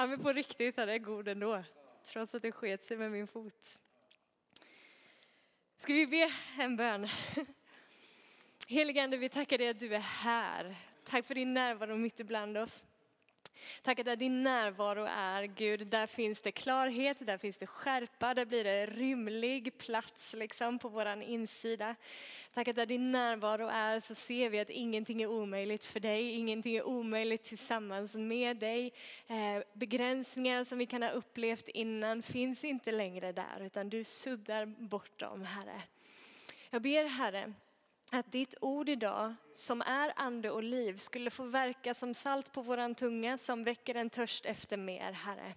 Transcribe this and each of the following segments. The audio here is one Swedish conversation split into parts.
Ja men på riktigt, han är god ändå. Trots att det sket sig med min fot. Ska vi be en bön? Helige Ande, vi tackar dig att du är här. Tack för din närvaro mitt ibland oss. Tack att där din närvaro är, Gud, där finns det klarhet, där finns det skärpa, där blir det rymlig plats liksom på våran insida. Tack att där din närvaro är så ser vi att ingenting är omöjligt för dig, ingenting är omöjligt tillsammans med dig. Eh, begränsningar som vi kan ha upplevt innan finns inte längre där, utan du suddar bort dem, Herre. Jag ber Herre, att ditt ord idag, som är ande och liv, skulle få verka som salt på våran tunga som väcker en törst efter mer, Herre.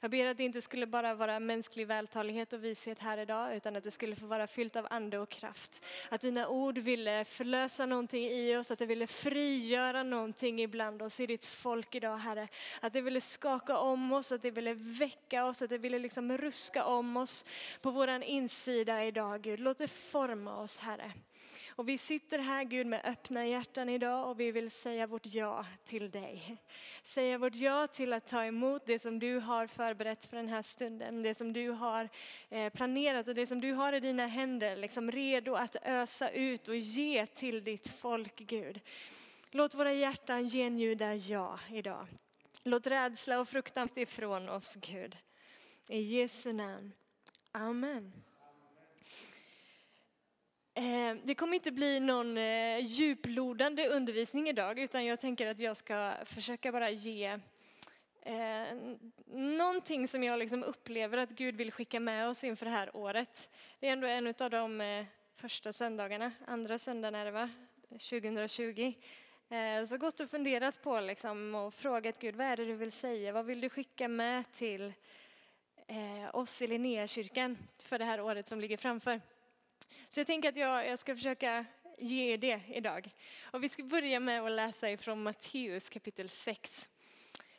Jag ber att det inte skulle bara vara mänsklig vältalighet och vishet här idag, utan att det skulle få vara fyllt av ande och kraft. Att dina ord ville förlösa någonting i oss, att det ville frigöra någonting ibland oss i ditt folk idag, Herre. Att det ville skaka om oss, att det ville väcka oss, att det ville liksom ruska om oss på våran insida idag, Gud. Låt det forma oss, Herre. Och vi sitter här Gud med öppna hjärtan idag och vi vill säga vårt ja till dig. Säga vårt ja till att ta emot det som du har förberett för den här stunden. Det som du har eh, planerat och det som du har i dina händer, liksom redo att ösa ut och ge till ditt folk Gud. Låt våra hjärtan genljuda ja idag. Låt rädsla och fruktan ifrån oss Gud. I Jesu namn. Amen. Eh, det kommer inte bli någon eh, djuplodande undervisning idag utan jag tänker att jag ska försöka bara ge eh, någonting som jag liksom upplever att Gud vill skicka med oss inför det här året. Det är ändå en av de eh, första söndagarna, andra söndagen är det va, 2020. Så gått och funderat på liksom och frågat Gud, vad är det du vill säga? Vad vill du skicka med till oss i Linnéakyrkan för det här året som ligger framför? Så jag tänker att jag, jag ska försöka ge er det idag. Och vi ska börja med att läsa ifrån Matteus kapitel 6.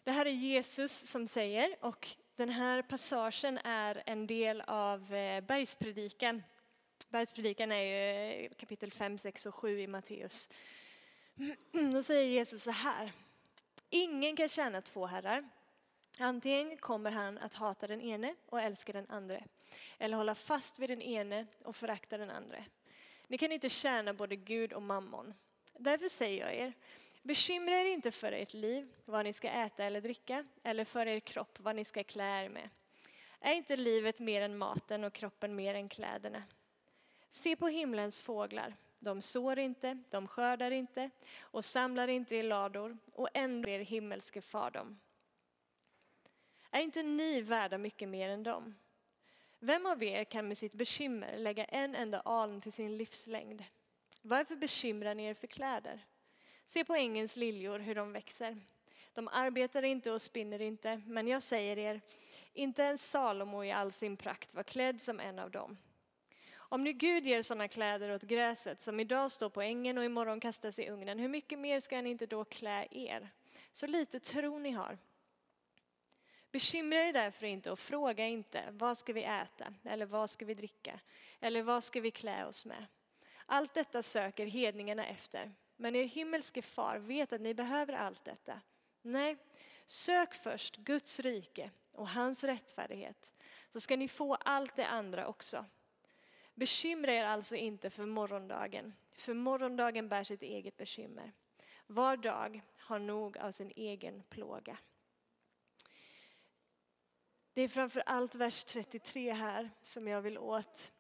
Det här är Jesus som säger och den här passagen är en del av eh, bergspredikan. Bergspredikan är ju eh, kapitel 5, 6 och 7 i Matteus. Då säger Jesus så här. Ingen kan tjäna två herrar. Antingen kommer han att hata den ene och älska den andra, eller hålla fast vid den ene och förakta den andra. Ni kan inte tjäna både Gud och mammon. Därför säger jag er, bekymra er inte för ert liv, vad ni ska äta eller dricka, eller för er kropp, vad ni ska klä er med. Är inte livet mer än maten och kroppen mer än kläderna? Se på himlens fåglar. De sår inte, de skördar inte och samlar inte i lador och ändå er himmelske far dem. Är inte ni värda mycket mer än dem? Vem av er kan med sitt bekymmer lägga en enda aln till sin livslängd? Varför bekymrar ni er för kläder? Se på ängens liljor hur de växer. De arbetar inte och spinner inte, men jag säger er, inte ens Salomo i all sin prakt var klädd som en av dem. Om nu Gud ger sådana kläder åt gräset som idag står på ängen och imorgon kastas i ugnen, hur mycket mer ska han inte då klä er? Så lite tro ni har. Bekymra er därför inte och fråga inte vad ska vi äta eller vad ska vi dricka eller vad ska vi klä oss med. Allt detta söker hedningarna efter. Men er himmelske far vet att ni behöver allt detta. Nej, sök först Guds rike och hans rättfärdighet så ska ni få allt det andra också. Bekymra er alltså inte för morgondagen, för morgondagen bär sitt eget bekymmer. Var dag har nog av sin egen plåga. Det är framför allt vers 33 här som jag vill åt.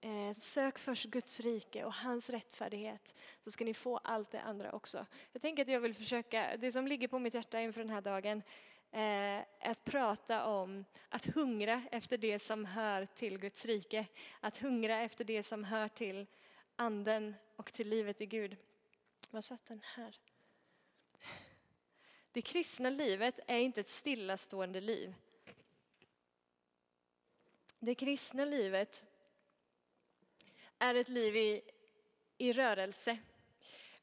Eh, sök först Guds rike och hans rättfärdighet så ska ni få allt det andra också. Jag tänker att jag vill försöka, det som ligger på mitt hjärta inför den här dagen, eh, att prata om att hungra efter det som hör till Guds rike. Att hungra efter det som hör till anden och till livet i Gud. Vad satt den här? Det kristna livet är inte ett stillastående liv. Det kristna livet är ett liv i, i rörelse.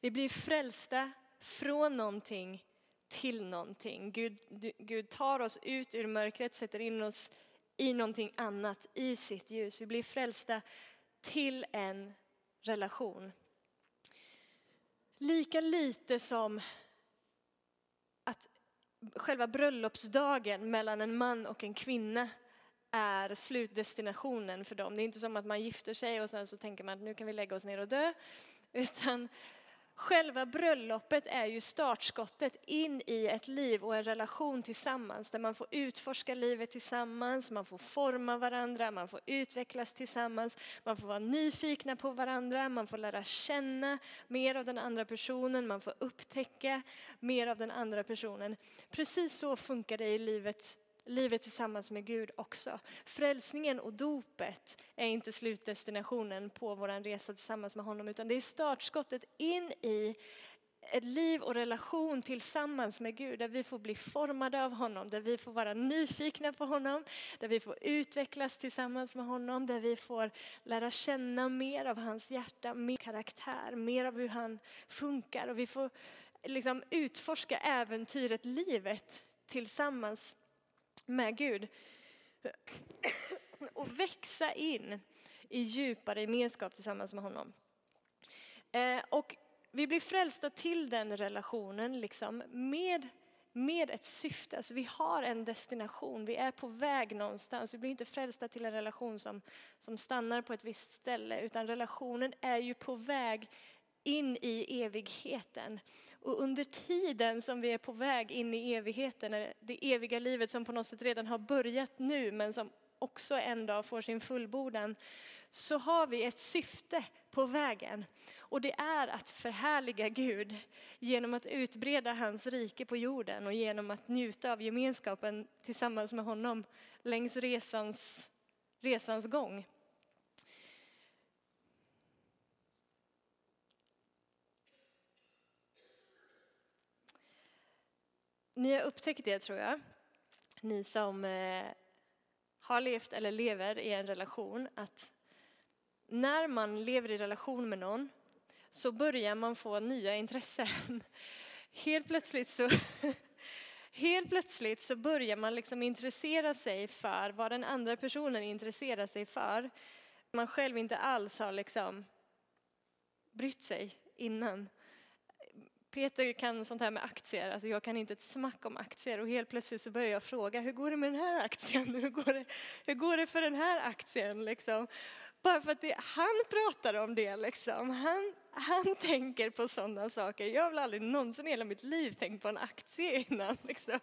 Vi blir frälsta från någonting till någonting. Gud, Gud tar oss ut ur mörkret, sätter in oss i någonting annat, i sitt ljus. Vi blir frälsta till en relation. Lika lite som att själva bröllopsdagen mellan en man och en kvinna är slutdestinationen för dem. Det är inte som att man gifter sig och sen så tänker man att nu kan vi lägga oss ner och dö. Utan Själva bröllopet är ju startskottet in i ett liv och en relation tillsammans där man får utforska livet tillsammans, man får forma varandra, man får utvecklas tillsammans, man får vara nyfikna på varandra, man får lära känna mer av den andra personen, man får upptäcka mer av den andra personen. Precis så funkar det i livet livet tillsammans med Gud också. Frälsningen och dopet är inte slutdestinationen på vår resa tillsammans med honom utan det är startskottet in i ett liv och relation tillsammans med Gud där vi får bli formade av honom, där vi får vara nyfikna på honom, där vi får utvecklas tillsammans med honom, där vi får lära känna mer av hans hjärta, mer karaktär, mer av hur han funkar och vi får liksom utforska äventyret livet tillsammans med Gud. Och växa in i djupare gemenskap tillsammans med honom. Eh, och vi blir frälsta till den relationen liksom med, med ett syfte. Alltså vi har en destination, vi är på väg någonstans. Vi blir inte frälsta till en relation som, som stannar på ett visst ställe utan relationen är ju på väg in i evigheten. Och under tiden som vi är på väg in i evigheten, det eviga livet som på något sätt redan har börjat nu men som också en dag får sin fullbordan, så har vi ett syfte på vägen. Och det är att förhärliga Gud genom att utbreda hans rike på jorden och genom att njuta av gemenskapen tillsammans med honom längs resans, resans gång. Ni har upptäckt det tror jag, ni som eh, har levt eller lever i en relation, att när man lever i relation med någon så börjar man få nya intressen. Helt plötsligt så, helt plötsligt så börjar man liksom intressera sig för vad den andra personen intresserar sig för. Man själv inte alls har liksom brytt sig innan. Peter kan sånt här med aktier, alltså jag kan inte ett smack om aktier och helt plötsligt så börjar jag fråga, hur går det med den här aktien? Hur går det, hur går det för den här aktien? Liksom. Bara för att det, han pratar om det, liksom. han, han tänker på sådana saker. Jag har väl aldrig någonsin i hela mitt liv tänkt på en aktie innan. Liksom.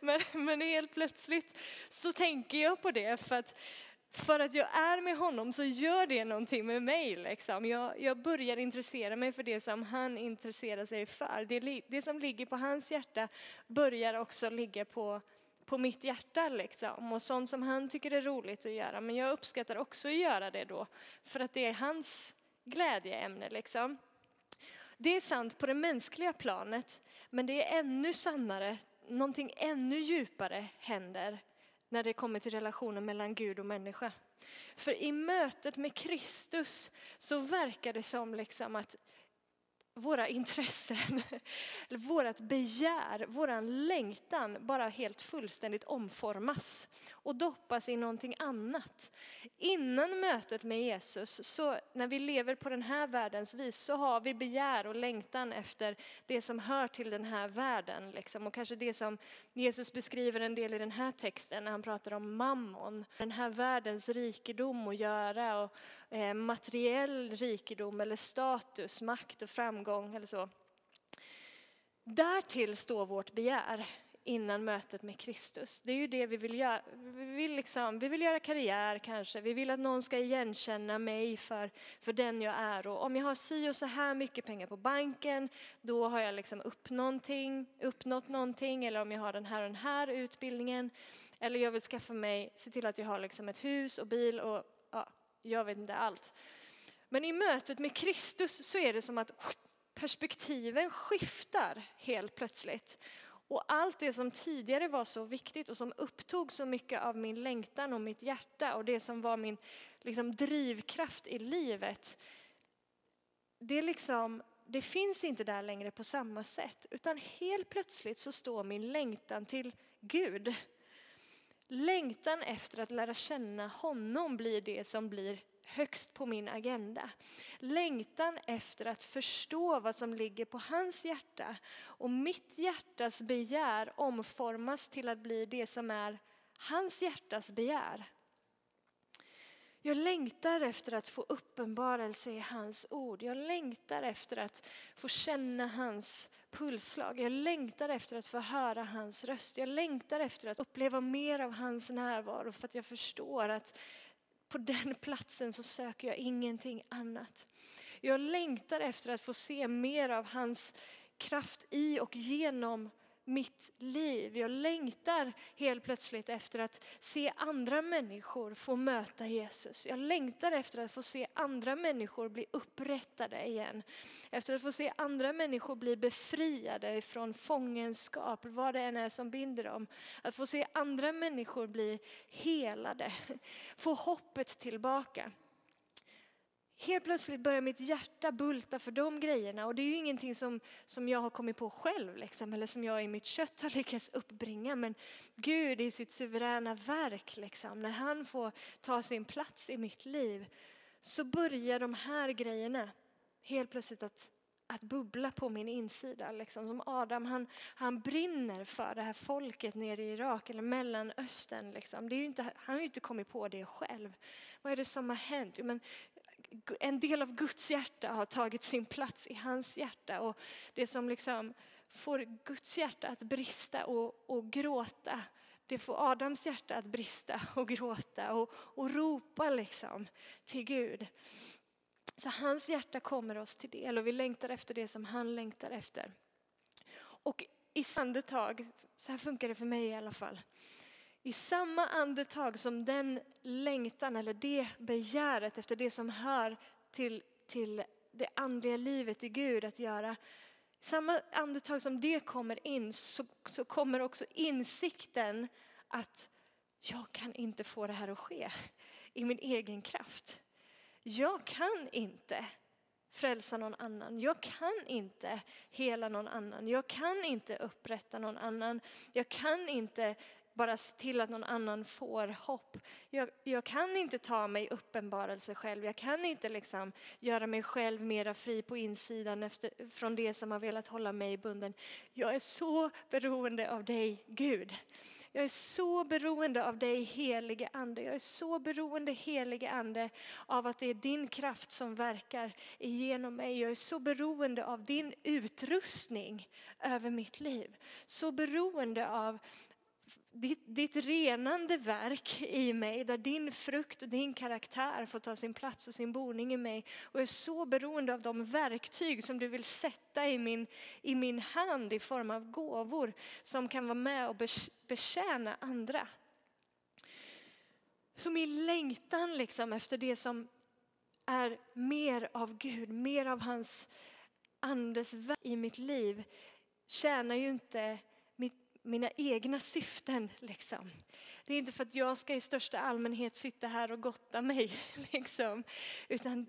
Men, men helt plötsligt så tänker jag på det för att för att jag är med honom så gör det någonting med mig. Liksom. Jag, jag börjar intressera mig för det som han intresserar sig för. Det, det som ligger på hans hjärta börjar också ligga på, på mitt hjärta. Liksom. Och sånt som han tycker är roligt att göra. Men jag uppskattar också att göra det då. För att det är hans glädjeämne. Liksom. Det är sant på det mänskliga planet. Men det är ännu sannare, någonting ännu djupare händer när det kommer till relationen mellan Gud och människa. För i mötet med Kristus så verkar det som liksom att våra intressen, vårat begär, våran längtan bara helt fullständigt omformas och doppas i någonting annat. Innan mötet med Jesus, så när vi lever på den här världens vis, så har vi begär och längtan efter det som hör till den här världen. Liksom. Och kanske det som Jesus beskriver en del i den här texten när han pratar om mammon, den här världens rikedom att göra och eh, materiell rikedom eller status, makt och framgång eller så. Därtill står vårt begär innan mötet med Kristus. Det är ju det vi vill göra. Vi vill, liksom, vi vill göra karriär kanske. Vi vill att någon ska igenkänna mig för, för den jag är. Och om jag har si och så här mycket pengar på banken, då har jag liksom upp någonting, uppnått någonting. Eller om jag har den här och den här utbildningen. Eller jag vill skaffa mig, se till att jag har liksom ett hus och bil och ja, jag vet inte allt. Men i mötet med Kristus så är det som att perspektiven skiftar helt plötsligt. Och allt det som tidigare var så viktigt och som upptog så mycket av min längtan och mitt hjärta och det som var min liksom, drivkraft i livet. Det, liksom, det finns inte där längre på samma sätt utan helt plötsligt så står min längtan till Gud. Längtan efter att lära känna honom blir det som blir högst på min agenda. Längtan efter att förstå vad som ligger på hans hjärta och mitt hjärtas begär omformas till att bli det som är hans hjärtas begär. Jag längtar efter att få uppenbarelse i hans ord. Jag längtar efter att få känna hans pulsslag. Jag längtar efter att få höra hans röst. Jag längtar efter att uppleva mer av hans närvaro för att jag förstår att på den platsen så söker jag ingenting annat. Jag längtar efter att få se mer av hans kraft i och genom mitt liv. Jag längtar helt plötsligt efter att se andra människor få möta Jesus. Jag längtar efter att få se andra människor bli upprättade igen. Efter att få se andra människor bli befriade från fångenskap, vad det än är som binder dem. Att få se andra människor bli helade, få hoppet tillbaka. Helt plötsligt börjar mitt hjärta bulta för de grejerna och det är ju ingenting som, som jag har kommit på själv liksom, eller som jag i mitt kött har lyckats uppbringa. Men Gud i sitt suveräna verk, liksom, när han får ta sin plats i mitt liv så börjar de här grejerna helt plötsligt att, att bubbla på min insida. Liksom. Som Adam, han, han brinner för det här folket nere i Irak eller Mellanöstern. Liksom. Det är inte, han har ju inte kommit på det själv. Vad är det som har hänt? Men en del av Guds hjärta har tagit sin plats i hans hjärta. Och det som liksom får Guds hjärta att brista och, och gråta, det får Adams hjärta att brista och gråta och, och ropa liksom till Gud. Så hans hjärta kommer oss till del och vi längtar efter det som han längtar efter. Och i Sandetag, så här funkar det för mig i alla fall, i samma andetag som den längtan eller det begäret efter det som hör till, till det andliga livet i Gud att göra. Samma andetag som det kommer in så, så kommer också insikten att jag kan inte få det här att ske i min egen kraft. Jag kan inte frälsa någon annan. Jag kan inte hela någon annan. Jag kan inte upprätta någon annan. Jag kan inte bara se till att någon annan får hopp. Jag, jag, kan inte ta mig uppenbarelse själv. Jag kan inte liksom göra mig själv mera fri på insidan efter, från det som har velat hålla mig bunden. Jag är så beroende av dig, Gud. Jag är så beroende av dig helige ande. Jag är så beroende helige ande av att det är din kraft som verkar igenom mig. Jag är så beroende av din utrustning över mitt liv. Så beroende av ditt, ditt renande verk i mig där din frukt och din karaktär får ta sin plats och sin boning i mig. Och jag är så beroende av de verktyg som du vill sätta i min, i min hand i form av gåvor som kan vara med och betjäna andra. Så min längtan liksom efter det som är mer av Gud, mer av hans andes verk i mitt liv tjänar ju inte mina egna syften. Liksom. Det är inte för att jag ska i största allmänhet sitta här och gotta mig, liksom. utan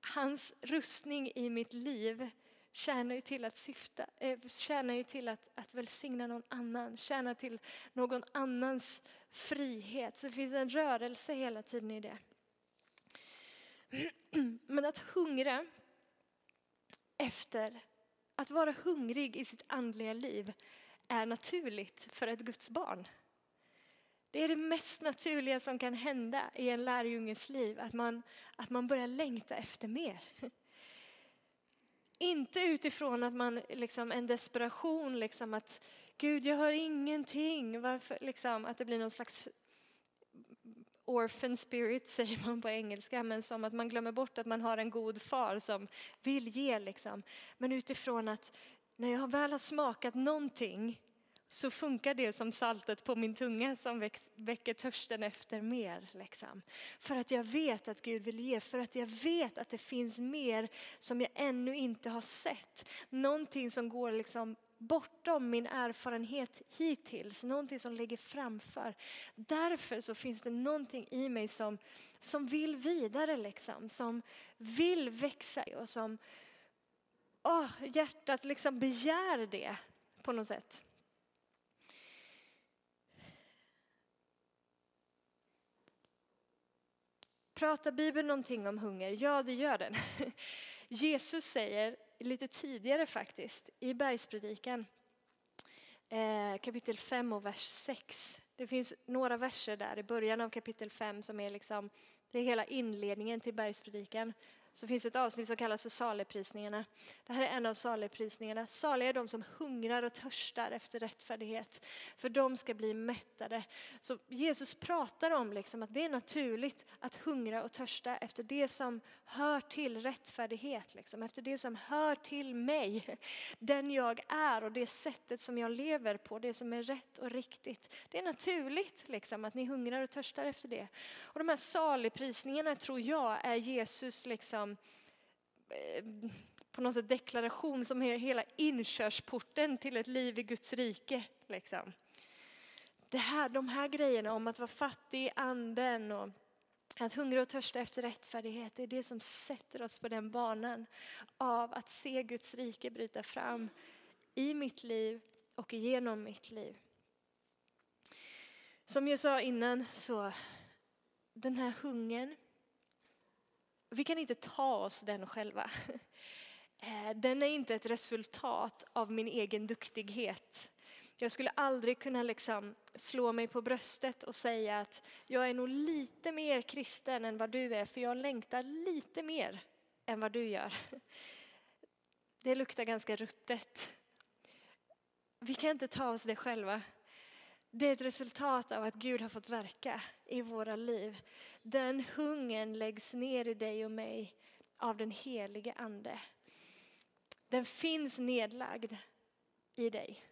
hans rustning i mitt liv tjänar ju till att syfta, eh, tjänar ju till att, att välsigna någon annan, tjänar till någon annans frihet. Så det finns en rörelse hela tiden i det. Men att hungra efter, att vara hungrig i sitt andliga liv är naturligt för ett Guds barn. Det är det mest naturliga som kan hända i en lärjunges liv, att man, att man börjar längta efter mer. Inte utifrån att man liksom en desperation, liksom att Gud jag har ingenting, varför, liksom, att det blir någon slags orphan spirit säger man på engelska, men som att man glömmer bort att man har en god far som vill ge. Liksom. Men utifrån att när jag väl har smakat någonting så funkar det som saltet på min tunga som väcker törsten efter mer. Liksom. För att jag vet att Gud vill ge, för att jag vet att det finns mer som jag ännu inte har sett. Någonting som går liksom bortom min erfarenhet hittills, någonting som ligger framför. Därför så finns det någonting i mig som, som vill vidare, liksom, som vill växa och som oh, hjärtat liksom begär det på något sätt. Pratar Bibeln någonting om hunger? Ja, det gör den. Jesus säger lite tidigare faktiskt i bergspredikan, eh, kapitel 5 och vers 6. Det finns några verser där i början av kapitel 5 som är liksom, det är hela inledningen till bergspredikan så finns ett avsnitt som kallas för saligprisningarna. Det här är en av saligprisningarna. Saliga är de som hungrar och törstar efter rättfärdighet, för de ska bli mättade. Så Jesus pratar om liksom att det är naturligt att hungra och törsta efter det som hör till rättfärdighet, liksom, efter det som hör till mig, den jag är och det sättet som jag lever på, det som är rätt och riktigt. Det är naturligt liksom, att ni hungrar och törstar efter det. Och de här saligprisningarna tror jag är Jesus liksom, liksom, eh, på något sätt deklaration som är hela inkörsporten till ett liv i Guds rike. Liksom. Det här, de här grejerna om att vara fattig i anden och att hungra och törsta efter rättfärdighet, det är det som sätter oss på den banan av att se Guds rike bryta fram i mitt liv och genom mitt liv. Som jag sa innan så den här hungern, vi kan inte ta oss den själva. Eh, den är inte ett resultat av min egen duktighet. Jag skulle aldrig kunna liksom slå mig på bröstet och säga att jag är nog lite mer kristen än vad du är, för jag längtar lite mer än vad du gör. Det luktar ganska ruttet. Vi kan inte ta oss det själva. Det är ett resultat av att Gud har fått verka i våra liv. Den hungern läggs ner i dig och mig av den helige Ande. Den finns nedlagd i dig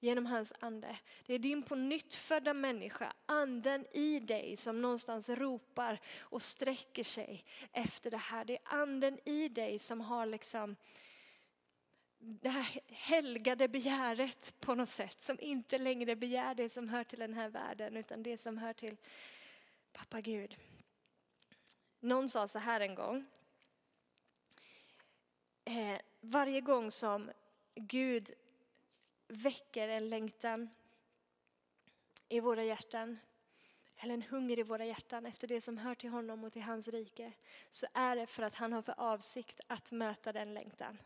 genom hans ande. Det är din på nytt födda människa, anden i dig som någonstans ropar och sträcker sig efter det här. Det är anden i dig som har liksom det här helgade begäret på något sätt som inte längre begär det som hör till den här världen utan det som hör till pappa Gud. Någon sa så här en gång. Eh, varje gång som Gud väcker en längtan i våra hjärtan eller en hunger i våra hjärtan efter det som hör till honom och till hans rike så är det för att han har för avsikt att möta den längtan.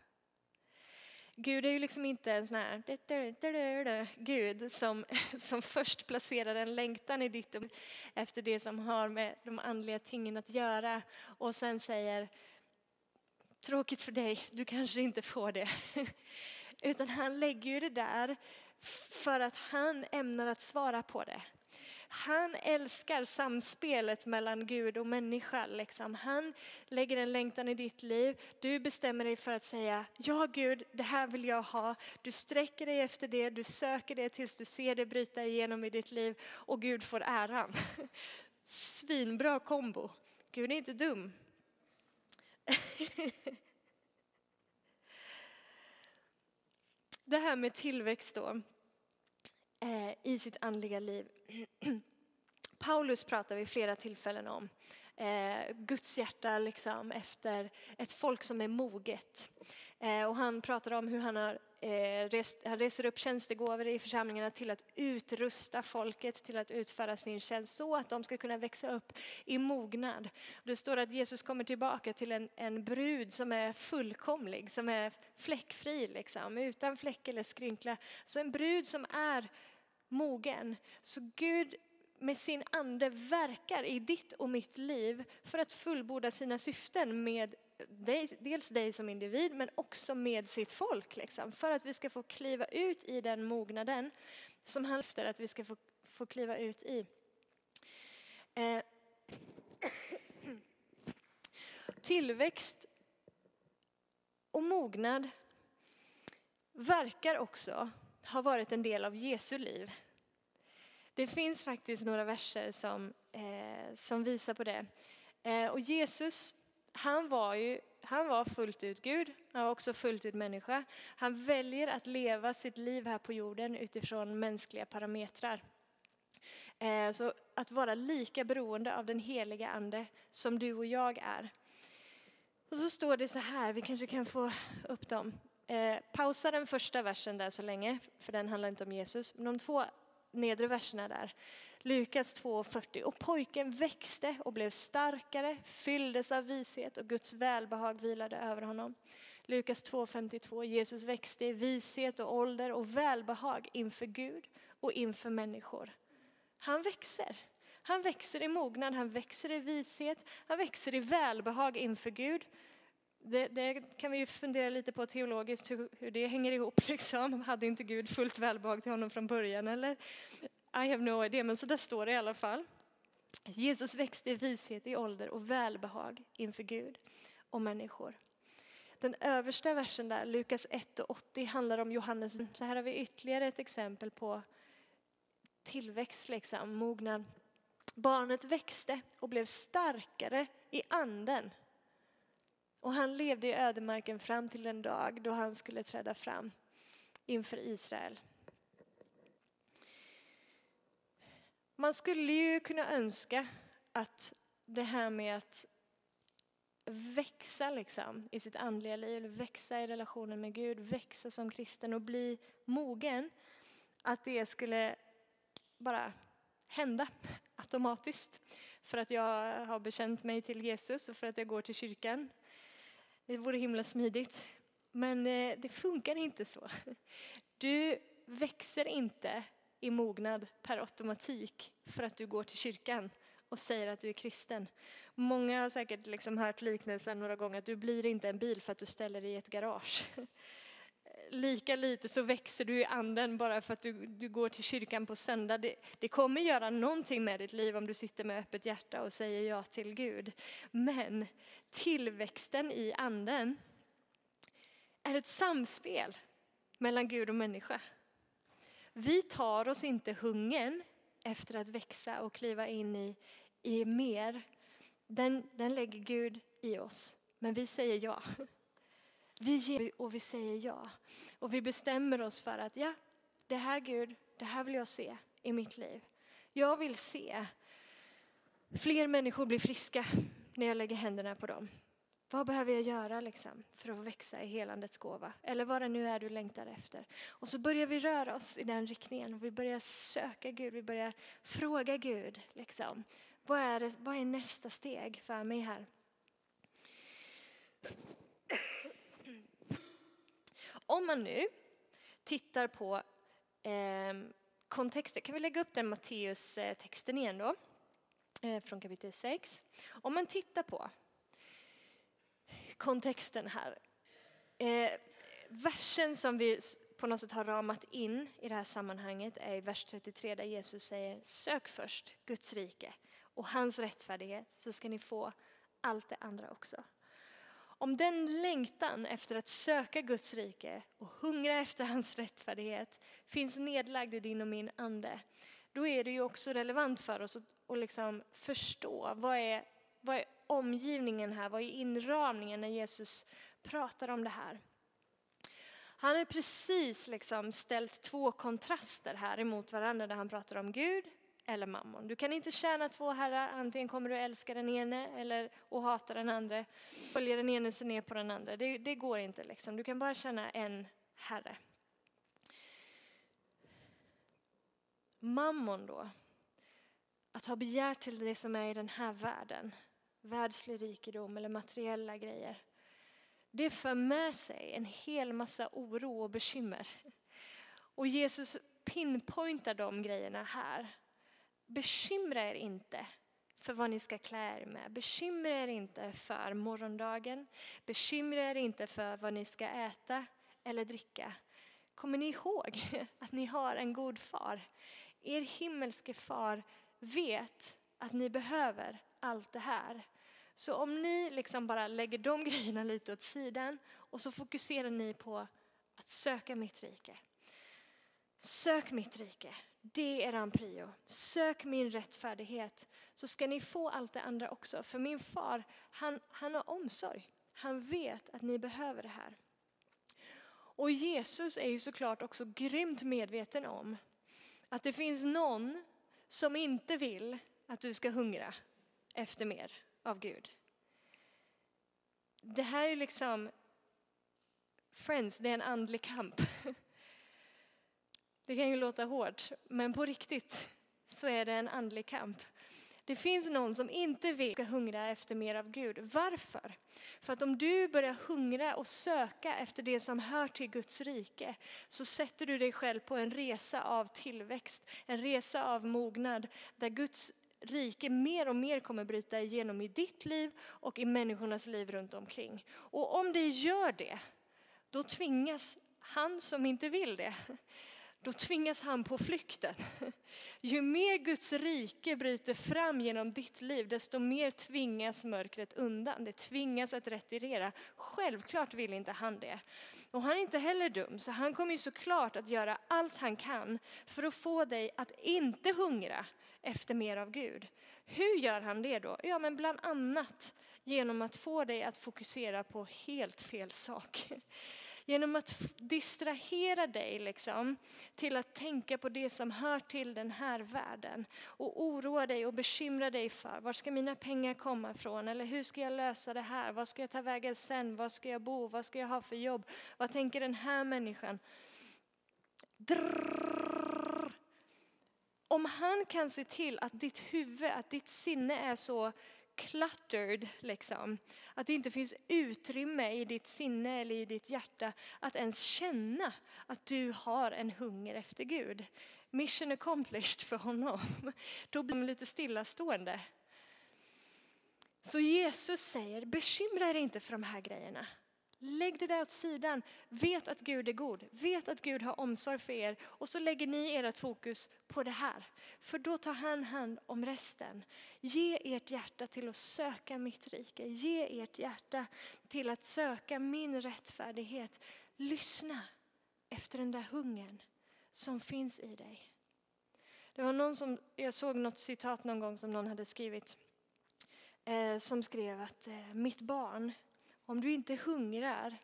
Gud är ju liksom inte en sån här Gud som, som först placerar en längtan i ditt efter det som har med de andliga tingen att göra och sen säger tråkigt för dig, du kanske inte får det. Utan han lägger ju det där för att han ämnar att svara på det. Han älskar samspelet mellan Gud och människa. Liksom. Han lägger en längtan i ditt liv. Du bestämmer dig för att säga, ja Gud, det här vill jag ha. Du sträcker dig efter det, du söker det tills du ser det bryta igenom i ditt liv och Gud får äran. Svinbra kombo. Gud är inte dum. Det här med tillväxt då, eh, i sitt andliga liv. Paulus pratar vid flera tillfällen om eh, Guds hjärta liksom, efter ett folk som är moget. Eh, och han pratar om hur han har eh, rest, han reser upp tjänstegåvor i församlingarna till att utrusta folket till att utföra sin tjänst så att de ska kunna växa upp i mognad. Det står att Jesus kommer tillbaka till en, en brud som är fullkomlig, som är fläckfri, liksom, utan fläck eller skrynkla. Så en brud som är mogen. Så Gud med sin ande verkar i ditt och mitt liv för att fullborda sina syften med dig, dels dig som individ men också med sitt folk. Liksom, för att vi ska få kliva ut i den mognaden som han efter att vi ska få, få kliva ut i. Eh. Tillväxt och mognad verkar också har varit en del av Jesu liv. Det finns faktiskt några verser som, eh, som visar på det. Eh, och Jesus, han var ju han var fullt ut Gud, han var också fullt ut människa. Han väljer att leva sitt liv här på jorden utifrån mänskliga parametrar. Eh, så att vara lika beroende av den heliga ande som du och jag är. Och så står det så här, vi kanske kan få upp dem. Eh, pausa den första versen där så länge, för den handlar inte om Jesus. Men de två nedre verserna där. Lukas 2.40. Och pojken växte och blev starkare, fylldes av vishet och Guds välbehag vilade över honom. Lukas 2.52. Jesus växte i vishet och ålder och välbehag inför Gud och inför människor. Han växer. Han växer i mognad, han växer i vishet, han växer i välbehag inför Gud. Det, det, kan vi ju fundera lite på teologiskt hur, hur, det hänger ihop. Liksom. Hade inte Gud fullt välbehag till honom från början? Eller? I have no idea, men så där står det i alla fall. Jesus växte i vishet, i ålder och välbehag inför Gud och människor. Den översta versen där, Lukas 1 och 80, handlar om Johannes. Så här har vi ytterligare ett exempel på tillväxt, liksom, mognad. Barnet växte och blev starkare i anden. Och han levde i ödemarken fram till den dag då han skulle träda fram inför Israel. Man skulle ju kunna önska att det här med att växa liksom i sitt andliga liv, växa i relationen med Gud, växa som kristen och bli mogen, att det skulle bara hända automatiskt. För att jag har bekänt mig till Jesus och för att jag går till kyrkan. Det vore himla smidigt. Men eh, det funkar inte så. Du växer inte i mognad per automatik för att du går till kyrkan och säger att du är kristen. Många har säkert liksom hört liknelsen några gånger att du blir inte en bil för att du ställer dig i ett garage. Lika lite så växer du i anden bara för att du, du går till kyrkan på söndag. Det, det kommer göra någonting med ditt liv om du sitter med öppet hjärta och säger ja till Gud. Men tillväxten i anden är ett samspel mellan Gud och människa. Vi tar oss inte hungern efter att växa och kliva in i, i mer. Den, den lägger Gud i oss, men vi säger ja. Vi ger och vi säger ja. Och vi bestämmer oss för att ja, det här Gud, det här vill jag se i mitt liv. Jag vill se fler människor bli friska när jag lägger händerna på dem. Vad behöver jag göra liksom för att växa i helandets gåva? Eller vad det nu är du längtar efter. Och så börjar vi röra oss i den riktningen. Vi börjar söka Gud, vi börjar fråga Gud. Liksom. Vad, är det, vad är nästa steg för mig här? Om man nu tittar på eh, kontexten, kan vi lägga upp den Matteus-texten igen då? Eh, från kapitel 6. Om man tittar på kontexten här. Eh, versen som vi på något sätt har ramat in i det här sammanhanget är i vers 33 där Jesus säger sök först Guds rike och hans rättfärdighet så ska ni få allt det andra också. Om den längtan efter att söka Guds rike och hungra efter hans rättfärdighet finns nedlagd i din och min ande, då är det ju också relevant för oss att, och liksom förstå vad är, vad är omgivningen här, vad är inramningen när Jesus pratar om det här. Han har precis liksom ställt två kontraster här emot varandra där han pratar om Gud eller mammon. Du kan inte tjäna två herrar, antingen kommer du älska den ene eller och hata den andra, följa den ene sig ner på den andra. Det, det går inte liksom. Du kan bara tjäna en herre. Mammon då, att ha begär till det som är i den här världen, världslig rikedom eller materiella grejer. Det för med sig en hel massa oro och bekymmer. Och Jesus pinpointar de grejerna här. Bekymra er inte för vad ni ska klä er med. Bekymra er inte för morgondagen. Bekymra er inte för vad ni ska äta eller dricka. Kommer ni ihåg att ni har en god far? Er himmelske far vet att ni behöver allt det här. Så om ni liksom bara lägger de grejerna lite åt sidan och så fokuserar ni på att söka mitt rike. Sök mitt rike, det är eran prio. Sök min rättfärdighet så ska ni få allt det andra också. För min far, han, han har omsorg. Han vet att ni behöver det här. Och Jesus är ju såklart också grymt medveten om att det finns någon som inte vill att du ska hungra efter mer av Gud. Det här är liksom, friends, det är en andlig kamp. Det kan ju låta hårt, men på riktigt så är det en andlig kamp. Det finns någon som inte vill ska hungra efter mer av Gud. Varför? För att om du börjar hungra och söka efter det som hör till Guds rike så sätter du dig själv på en resa av tillväxt, en resa av mognad där Guds rike mer och mer kommer bryta igenom i ditt liv och i människornas liv runt omkring. Och om det gör det, då tvingas han som inte vill det då tvingas han på flykten. Ju mer Guds rike bryter fram genom ditt liv, desto mer tvingas mörkret undan. Det tvingas att retirera. Självklart vill inte han det. Och han är inte heller dum, så han kommer ju såklart att göra allt han kan för att få dig att inte hungra efter mer av Gud. Hur gör han det då? Ja, men bland annat genom att få dig att fokusera på helt fel sak. Genom att distrahera dig liksom, till att tänka på det som hör till den här världen. Och oroa dig och bekymra dig för var ska mina pengar komma ifrån? Eller hur ska jag lösa det här? Vad ska jag ta vägen sen? Var ska jag bo? Vad ska jag ha för jobb? Vad tänker den här människan? Drrr. Om han kan se till att ditt huvud, att ditt sinne är så cluttered, liksom. Att det inte finns utrymme i ditt sinne eller i ditt hjärta att ens känna att du har en hunger efter Gud. Mission accomplished för honom. Då blir man lite stillastående. Så Jesus säger, bekymra er inte för de här grejerna. Lägg det där åt sidan. Vet att Gud är god. Vet att Gud har omsorg för er. Och så lägger ni ert fokus på det här. För då tar han hand om resten. Ge ert hjärta till att söka mitt rike. Ge ert hjärta till att söka min rättfärdighet. Lyssna efter den där hungern som finns i dig. Det var någon som, jag såg något citat någon gång som någon hade skrivit. Eh, som skrev att eh, mitt barn om du inte hungrar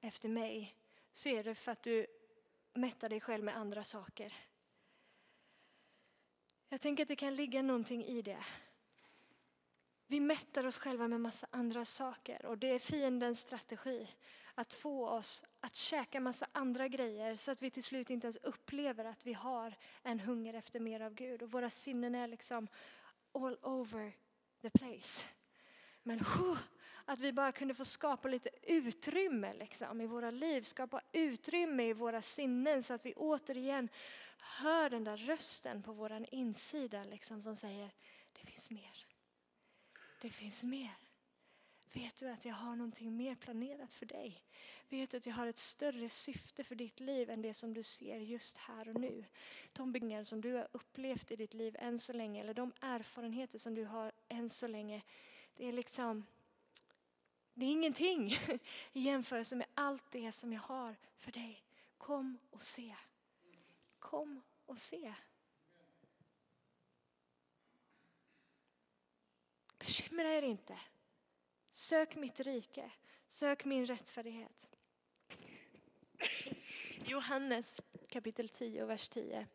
efter mig så är det för att du mättar dig själv med andra saker. Jag tänker att det kan ligga någonting i det. Vi mättar oss själva med massa andra saker och det är fiendens strategi att få oss att käka massa andra grejer så att vi till slut inte ens upplever att vi har en hunger efter mer av Gud och våra sinnen är liksom all over the place. Men att vi bara kunde få skapa lite utrymme liksom, i våra liv, skapa utrymme i våra sinnen så att vi återigen hör den där rösten på vår insida liksom, som säger det finns mer. Det finns mer. Vet du att jag har någonting mer planerat för dig? Vet du att jag har ett större syfte för ditt liv än det som du ser just här och nu? De byggnader som du har upplevt i ditt liv än så länge eller de erfarenheter som du har än så länge. Det är liksom det är ingenting i jämförelse med allt det som jag har för dig. Kom och se. Kom och se. Bekymra er inte. Sök mitt rike. Sök min rättfärdighet. Johannes kapitel 10 vers 10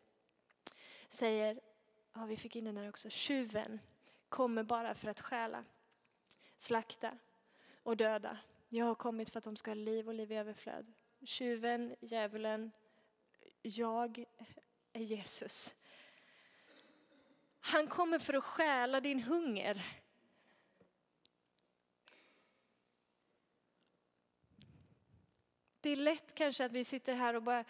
säger, ja vi fick in den här också, tjuven kommer bara för att stjäla, slakta och döda. Jag har kommit för att de ska ha liv och liv i överflöd. Tjuven, djävulen, jag är Jesus. Han kommer för att stjäla din hunger. Det är lätt kanske att vi sitter här och bara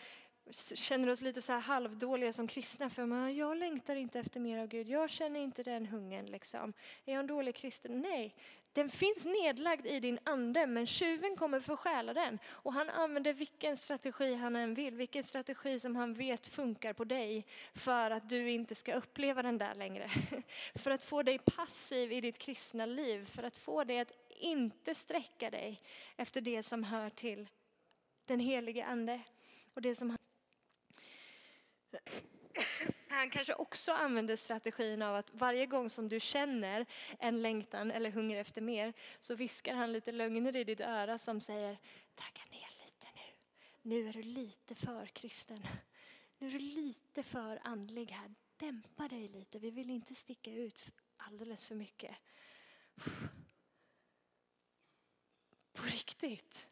känner oss lite så här halvdåliga som kristna för man, jag längtar inte efter mer av Gud, jag känner inte den hungern. Liksom. Är jag en dålig kristen? Nej, den finns nedlagd i din ande men tjuven kommer förstjäla stjäla den. Och han använder vilken strategi han än vill, vilken strategi som han vet funkar på dig för att du inte ska uppleva den där längre. För att få dig passiv i ditt kristna liv, för att få dig att inte sträcka dig efter det som hör till den helige ande. Och det som han kanske också använder strategin av att varje gång som du känner en längtan eller hunger efter mer så viskar han lite lögner i ditt öra som säger tagga ner lite nu. Nu är du lite för kristen. Nu är du lite för andlig här. Dämpa dig lite. Vi vill inte sticka ut alldeles för mycket. På riktigt.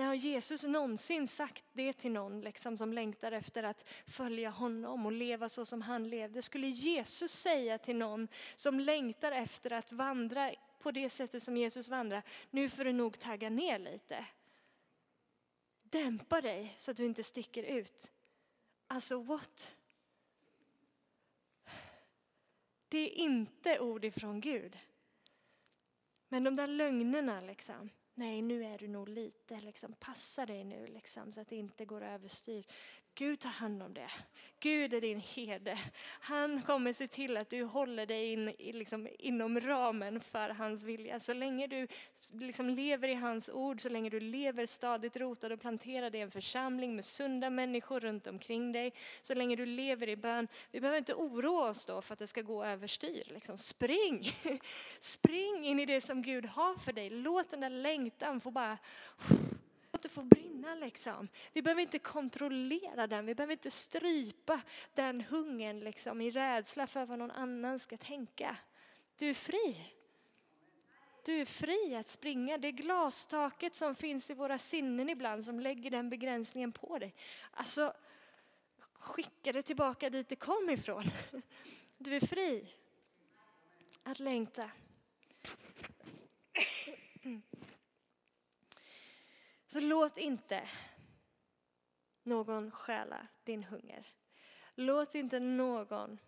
När har Jesus någonsin sagt det till någon liksom, som längtar efter att följa honom och leva så som han levde? Skulle Jesus säga till någon som längtar efter att vandra på det sättet som Jesus vandrar, nu får du nog tagga ner lite. Dämpa dig så att du inte sticker ut. Alltså what? Det är inte ord ifrån Gud. Men de där lögnerna liksom, nej nu är du nog lite, liksom, passa dig nu liksom, så att det inte går överstyr. Gud tar hand om det. Gud är din herde. Han kommer se till att du håller dig in, liksom, inom ramen för hans vilja. Så länge du liksom, lever i hans ord, så länge du lever stadigt rotad och planterad i en församling med sunda människor runt omkring dig, så länge du lever i bön. Vi behöver inte oroa oss då för att det ska gå överstyr. Liksom, spring! Spring in i det som Gud har för dig. Låt den där längtan få bara Låt det få brinna liksom. Vi behöver inte kontrollera den, vi behöver inte strypa den hungern liksom, i rädsla för vad någon annan ska tänka. Du är fri. Du är fri att springa. Det är glastaket som finns i våra sinnen ibland som lägger den begränsningen på dig. Alltså, skicka det tillbaka dit det kom ifrån. Du är fri att längta. Så låt inte någon stjäla din hunger. Låt inte någon,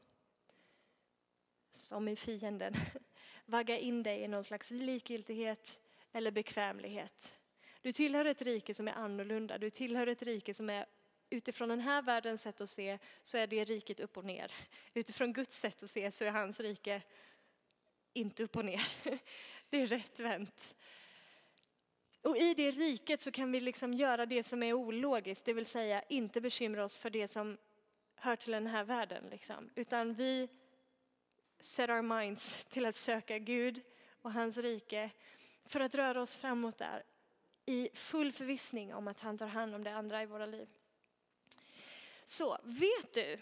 som i fienden, vagga in dig i någon slags likgiltighet eller bekvämlighet. Du tillhör ett rike som är annorlunda. Du tillhör ett rike som är utifrån den här världens sätt att se så är det riket upp och ner. Utifrån Guds sätt att se så är hans rike inte upp och ner. Det är rätt vänt. Och i det riket så kan vi liksom göra det som är ologiskt, det vill säga inte bekymra oss för det som hör till den här världen. Liksom. Utan vi set our minds till att söka Gud och hans rike för att röra oss framåt där i full förvissning om att han tar hand om det andra i våra liv. Så vet du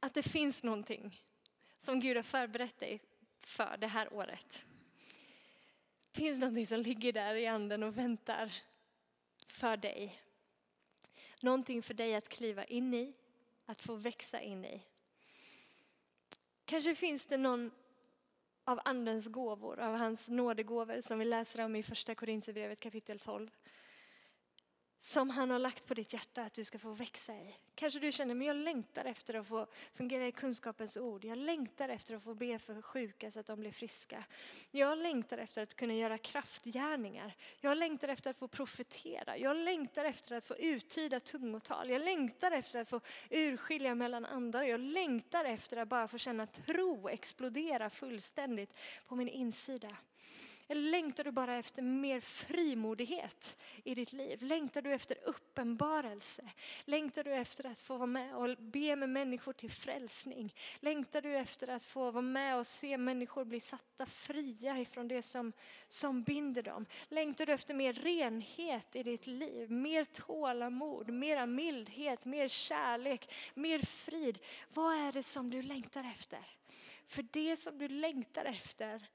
att det finns någonting som Gud har förberett dig för det här året? Det finns någonting som ligger där i anden och väntar för dig. Någonting för dig att kliva in i, att få växa in i. Kanske finns det någon av andens gåvor, av hans nådegåvor som vi läser om i första Korintierbrevet kapitel 12 som han har lagt på ditt hjärta att du ska få växa i. Kanske du känner, men jag längtar efter att få fungera i kunskapens ord. Jag längtar efter att få be för sjuka så att de blir friska. Jag längtar efter att kunna göra kraftgärningar. Jag längtar efter att få profetera. Jag längtar efter att få uttyda tungotal. Jag längtar efter att få urskilja mellan andar. Jag längtar efter att bara få känna tro explodera fullständigt på min insida. Eller längtar du bara efter mer frimodighet i ditt liv? Längtar du efter uppenbarelse? Längtar du efter att få vara med och be med människor till frälsning? Längtar du efter att få vara med och se människor bli satta fria ifrån det som, som binder dem? Längtar du efter mer renhet i ditt liv? Mer tålamod, mer mildhet, mer kärlek, mer frid? Vad är det som du längtar efter? För det som du längtar efter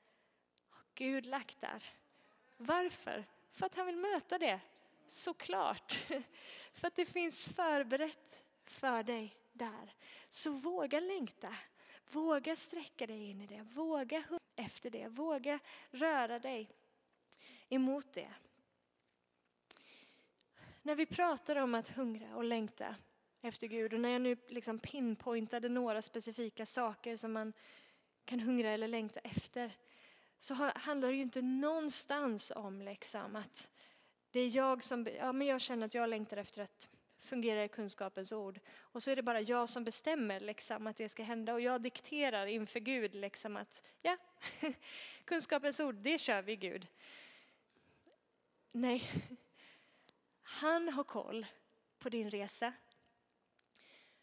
Gud lagt där. Varför? För att han vill möta det. Såklart. För att det finns förberett för dig där. Så våga längta. Våga sträcka dig in i det. Våga efter det. Våga röra dig emot det. När vi pratar om att hungra och längta efter Gud och när jag nu liksom pinpointade några specifika saker som man kan hungra eller längta efter så handlar det ju inte någonstans om liksom att det är jag som, ja men jag känner att jag längtar efter att fungera i kunskapens ord. Och så är det bara jag som bestämmer liksom, att det ska hända och jag dikterar inför Gud liksom att ja, kunskapens ord, det kör vi Gud. Nej, han har koll på din resa.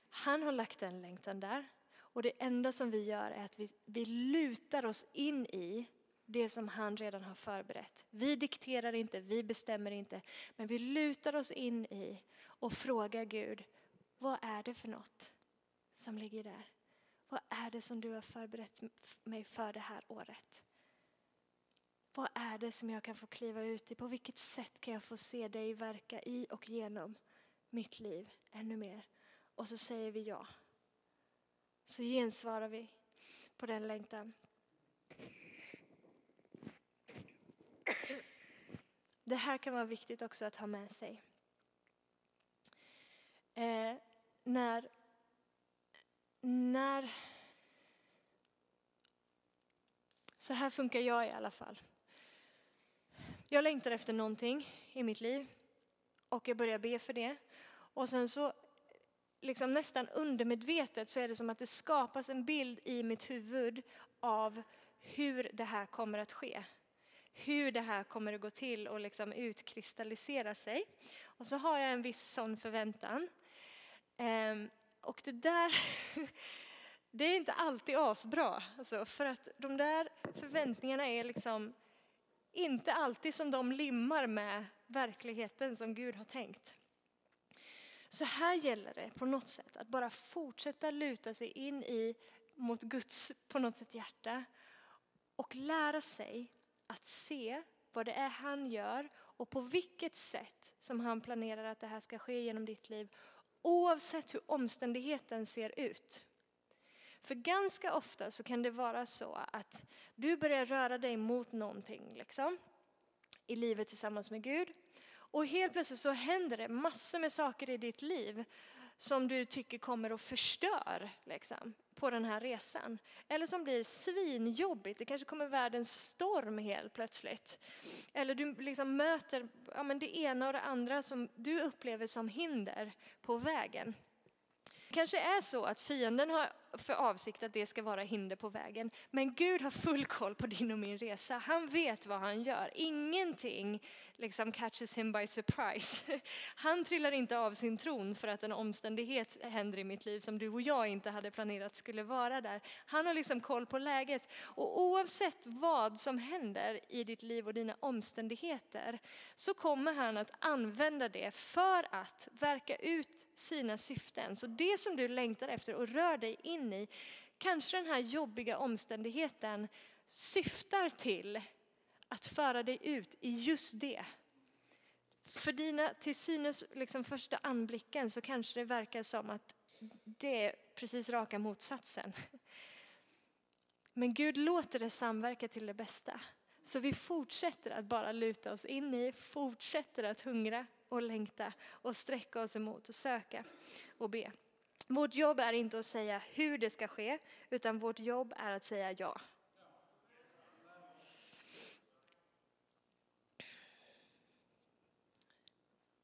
Han har lagt den längtan där. Och det enda som vi gör är att vi, vi lutar oss in i det som han redan har förberett. Vi dikterar inte, vi bestämmer inte, men vi lutar oss in i och frågar Gud, vad är det för något som ligger där? Vad är det som du har förberett mig för det här året? Vad är det som jag kan få kliva ut i? På vilket sätt kan jag få se dig verka i och genom mitt liv ännu mer? Och så säger vi ja. Så gensvarar vi på den längtan. Det här kan vara viktigt också att ha med sig. Eh, när, när... Så här funkar jag i alla fall. Jag längtar efter någonting i mitt liv och jag börjar be för det. Och sen så liksom nästan undermedvetet så är det som att det skapas en bild i mitt huvud av hur det här kommer att ske. Hur det här kommer att gå till och liksom utkristallisera sig. Och så har jag en viss sån förväntan. Ehm, och det där, det är inte alltid asbra. Alltså, för att de där förväntningarna är liksom inte alltid som de limmar med verkligheten som Gud har tänkt. Så här gäller det på något sätt att bara fortsätta luta sig in i mot Guds på något sätt hjärta och lära sig att se vad det är han gör och på vilket sätt som han planerar att det här ska ske genom ditt liv oavsett hur omständigheten ser ut. För ganska ofta så kan det vara så att du börjar röra dig mot någonting liksom, i livet tillsammans med Gud. Och helt plötsligt så händer det massor med saker i ditt liv som du tycker kommer och förstör liksom, på den här resan. Eller som blir svinjobbigt. Det kanske kommer världens storm helt plötsligt. Eller du liksom möter ja, men det ena och det andra som du upplever som hinder på vägen Det kanske är så att fienden har för avsikt att det ska vara hinder på vägen. Men Gud har full koll på din och min resa. Han vet vad han gör. Ingenting liksom catches him by surprise. Han trillar inte av sin tron för att en omständighet händer i mitt liv som du och jag inte hade planerat skulle vara där. Han har liksom koll på läget. Och oavsett vad som händer i ditt liv och dina omständigheter så kommer han att använda det för att verka ut sina syften. Så det som du längtar efter och rör dig in i, kanske den här jobbiga omständigheten syftar till att föra dig ut i just det. För dina till synes liksom första anblicken så kanske det verkar som att det är precis raka motsatsen. Men Gud låter det samverka till det bästa. Så vi fortsätter att bara luta oss in i, fortsätter att hungra och längta och sträcka oss emot och söka och be. Vårt jobb är inte att säga hur det ska ske, utan vårt jobb är att säga ja.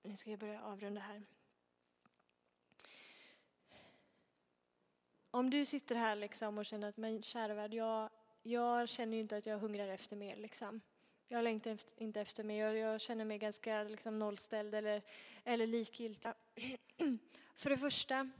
Nu ska jag börja avrunda här. Om du sitter här liksom och känner att men kära värld, jag, jag känner ju inte att jag hungrar efter mer. Liksom. Jag längtar inte efter mer, jag, jag känner mig ganska liksom, nollställd eller, eller likgiltig. För det första,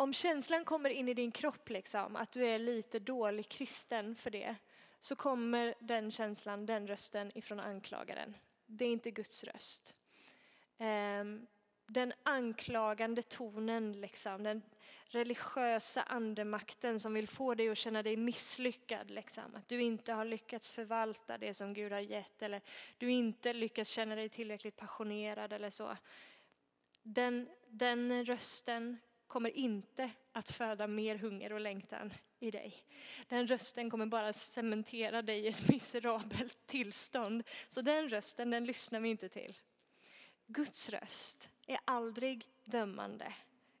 om känslan kommer in i din kropp, liksom, att du är lite dålig kristen för det, så kommer den känslan, den rösten ifrån anklagaren. Det är inte Guds röst. Ehm, den anklagande tonen, liksom, den religiösa andemakten som vill få dig att känna dig misslyckad. Liksom. Att du inte har lyckats förvalta det som Gud har gett eller du inte lyckats känna dig tillräckligt passionerad eller så. Den, den rösten kommer inte att föda mer hunger och längtan i dig. Den rösten kommer bara cementera dig i ett miserabelt tillstånd. Så den rösten, den lyssnar vi inte till. Guds röst är aldrig dömande.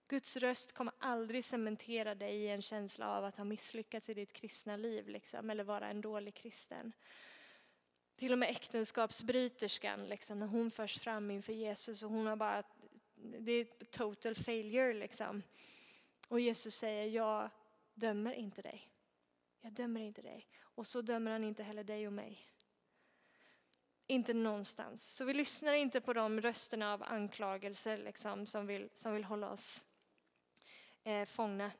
Guds röst kommer aldrig cementera dig i en känsla av att ha misslyckats i ditt kristna liv liksom, eller vara en dålig kristen. Till och med äktenskapsbryterskan, liksom, när hon förs fram inför Jesus och hon har bara det är total failure liksom. Och Jesus säger, jag dömer inte dig. Jag dömer inte dig. Och så dömer han inte heller dig och mig. Inte någonstans. Så vi lyssnar inte på de rösterna av anklagelser liksom, som, vill, som vill hålla oss eh, fångna.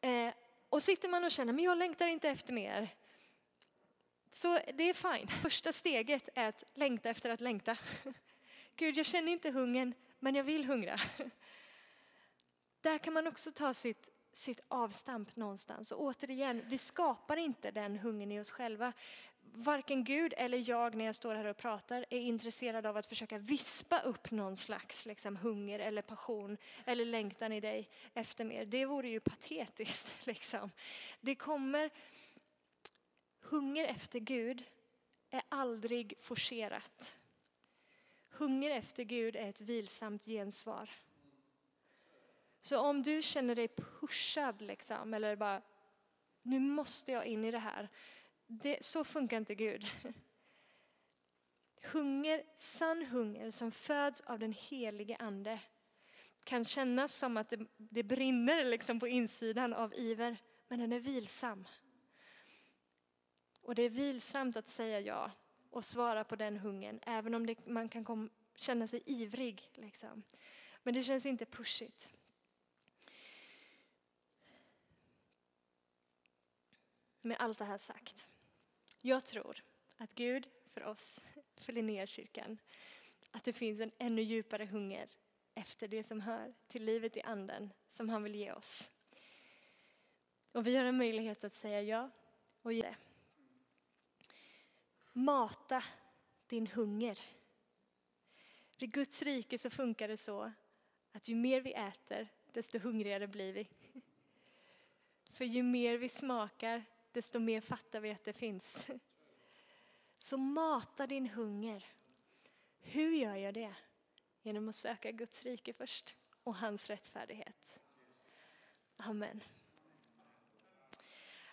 Eh, och sitter man och känner, men jag längtar inte efter mer. Så det är fine. Första steget är att längta efter att längta. Gud, jag känner inte hungern, men jag vill hungra. Där kan man också ta sitt sitt avstamp någonstans. Och återigen, vi skapar inte den hungern i oss själva. Varken Gud eller jag när jag står här och pratar är intresserad av att försöka vispa upp någon slags liksom, hunger eller passion eller längtan i dig efter mer. Det vore ju patetiskt. Liksom. Det kommer, hunger efter Gud är aldrig forcerat. Hunger efter Gud är ett vilsamt gensvar. Så om du känner dig pushad liksom, eller bara nu måste jag in i det här. Det, så funkar inte Gud. Hunger, sann hunger som föds av den helige ande kan kännas som att det, det brinner liksom på insidan av iver, men den är vilsam. Och det är vilsamt att säga ja och svara på den hungern, även om det, man kan kom, känna sig ivrig. Liksom. Men det känns inte pushigt. Med allt det här sagt, jag tror att Gud för oss, för Linnéakyrkan, att det finns en ännu djupare hunger efter det som hör till livet i anden som han vill ge oss. Och vi har en möjlighet att säga ja och ge det. Mata din hunger. I Guds rike så funkar det så att ju mer vi äter, desto hungrigare blir vi. För ju mer vi smakar, desto mer fattar vi att det finns. Så mata din hunger. Hur gör jag det? Genom att söka Guds rike först och hans rättfärdighet. Amen.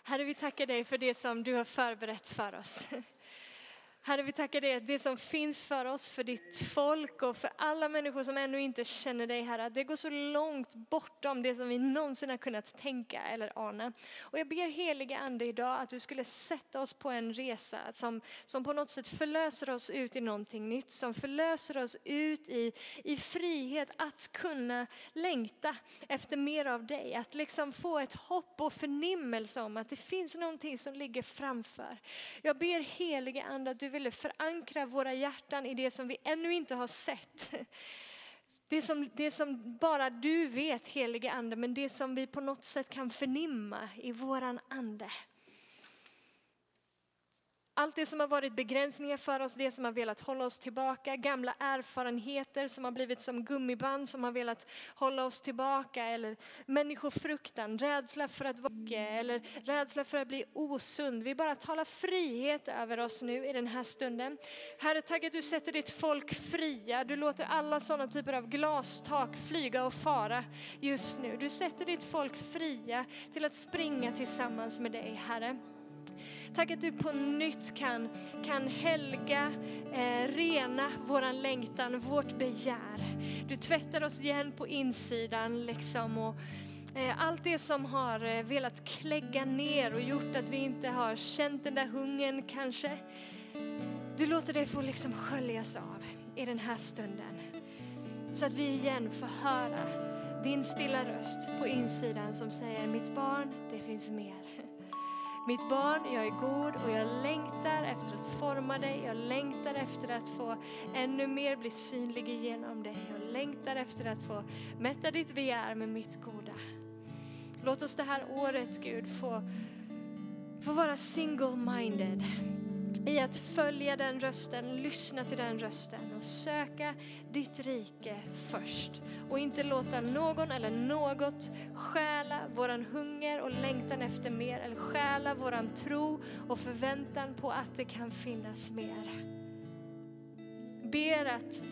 Herre, vi tackar dig för det som du har förberett för oss. Herre, vi tackar dig att det som finns för oss, för ditt folk och för alla människor som ännu inte känner dig, Herre, det går så långt bortom det som vi någonsin har kunnat tänka eller ana. Och jag ber heliga Ande idag att du skulle sätta oss på en resa som, som på något sätt förlöser oss ut i någonting nytt, som förlöser oss ut i, i frihet att kunna längta efter mer av dig. Att liksom få ett hopp och förnimmelse om att det finns någonting som ligger framför. Jag ber heliga Ande att du ville förankra våra hjärtan i det som vi ännu inte har sett. Det som, det som bara du vet, helige ande, men det som vi på något sätt kan förnimma i våran ande. Allt det som har varit begränsningar för oss, det som har velat hålla oss tillbaka, gamla erfarenheter som har blivit som gummiband som har velat hålla oss tillbaka eller människofruktan, rädsla för att vara eller rädsla för att bli osund. Vi bara talar frihet över oss nu i den här stunden. Herre, tack att du sätter ditt folk fria. Du låter alla sådana typer av glastak flyga och fara just nu. Du sätter ditt folk fria till att springa tillsammans med dig, Herre. Tack att du på nytt kan, kan helga, eh, rena våran längtan, vårt begär. Du tvättar oss igen på insidan liksom och eh, allt det som har eh, velat klägga ner och gjort att vi inte har känt den där hungern kanske. Du låter det få liksom sköljas av i den här stunden. Så att vi igen får höra din stilla röst på insidan som säger mitt barn, det finns mer. Mitt barn, jag är god och jag längtar efter att forma dig. Jag längtar efter att få ännu mer bli synlig genom dig. Jag längtar efter att få mätta ditt begär med mitt goda. Låt oss det här året Gud få, få vara single-minded i att följa den rösten, lyssna till den rösten och söka ditt rike först. Och inte låta någon eller något stjäla våran hunger och längtan efter mer eller stjäla våran tro och förväntan på att det kan finnas mer. Ber att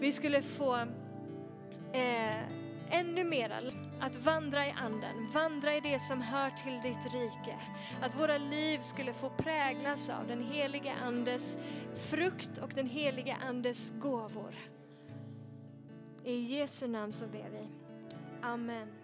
vi skulle få eh, ännu mera att vandra i anden, vandra i det som hör till ditt rike. Att våra liv skulle få präglas av den heliga andes frukt och den heliga andes gåvor. I Jesu namn så ber vi. Amen.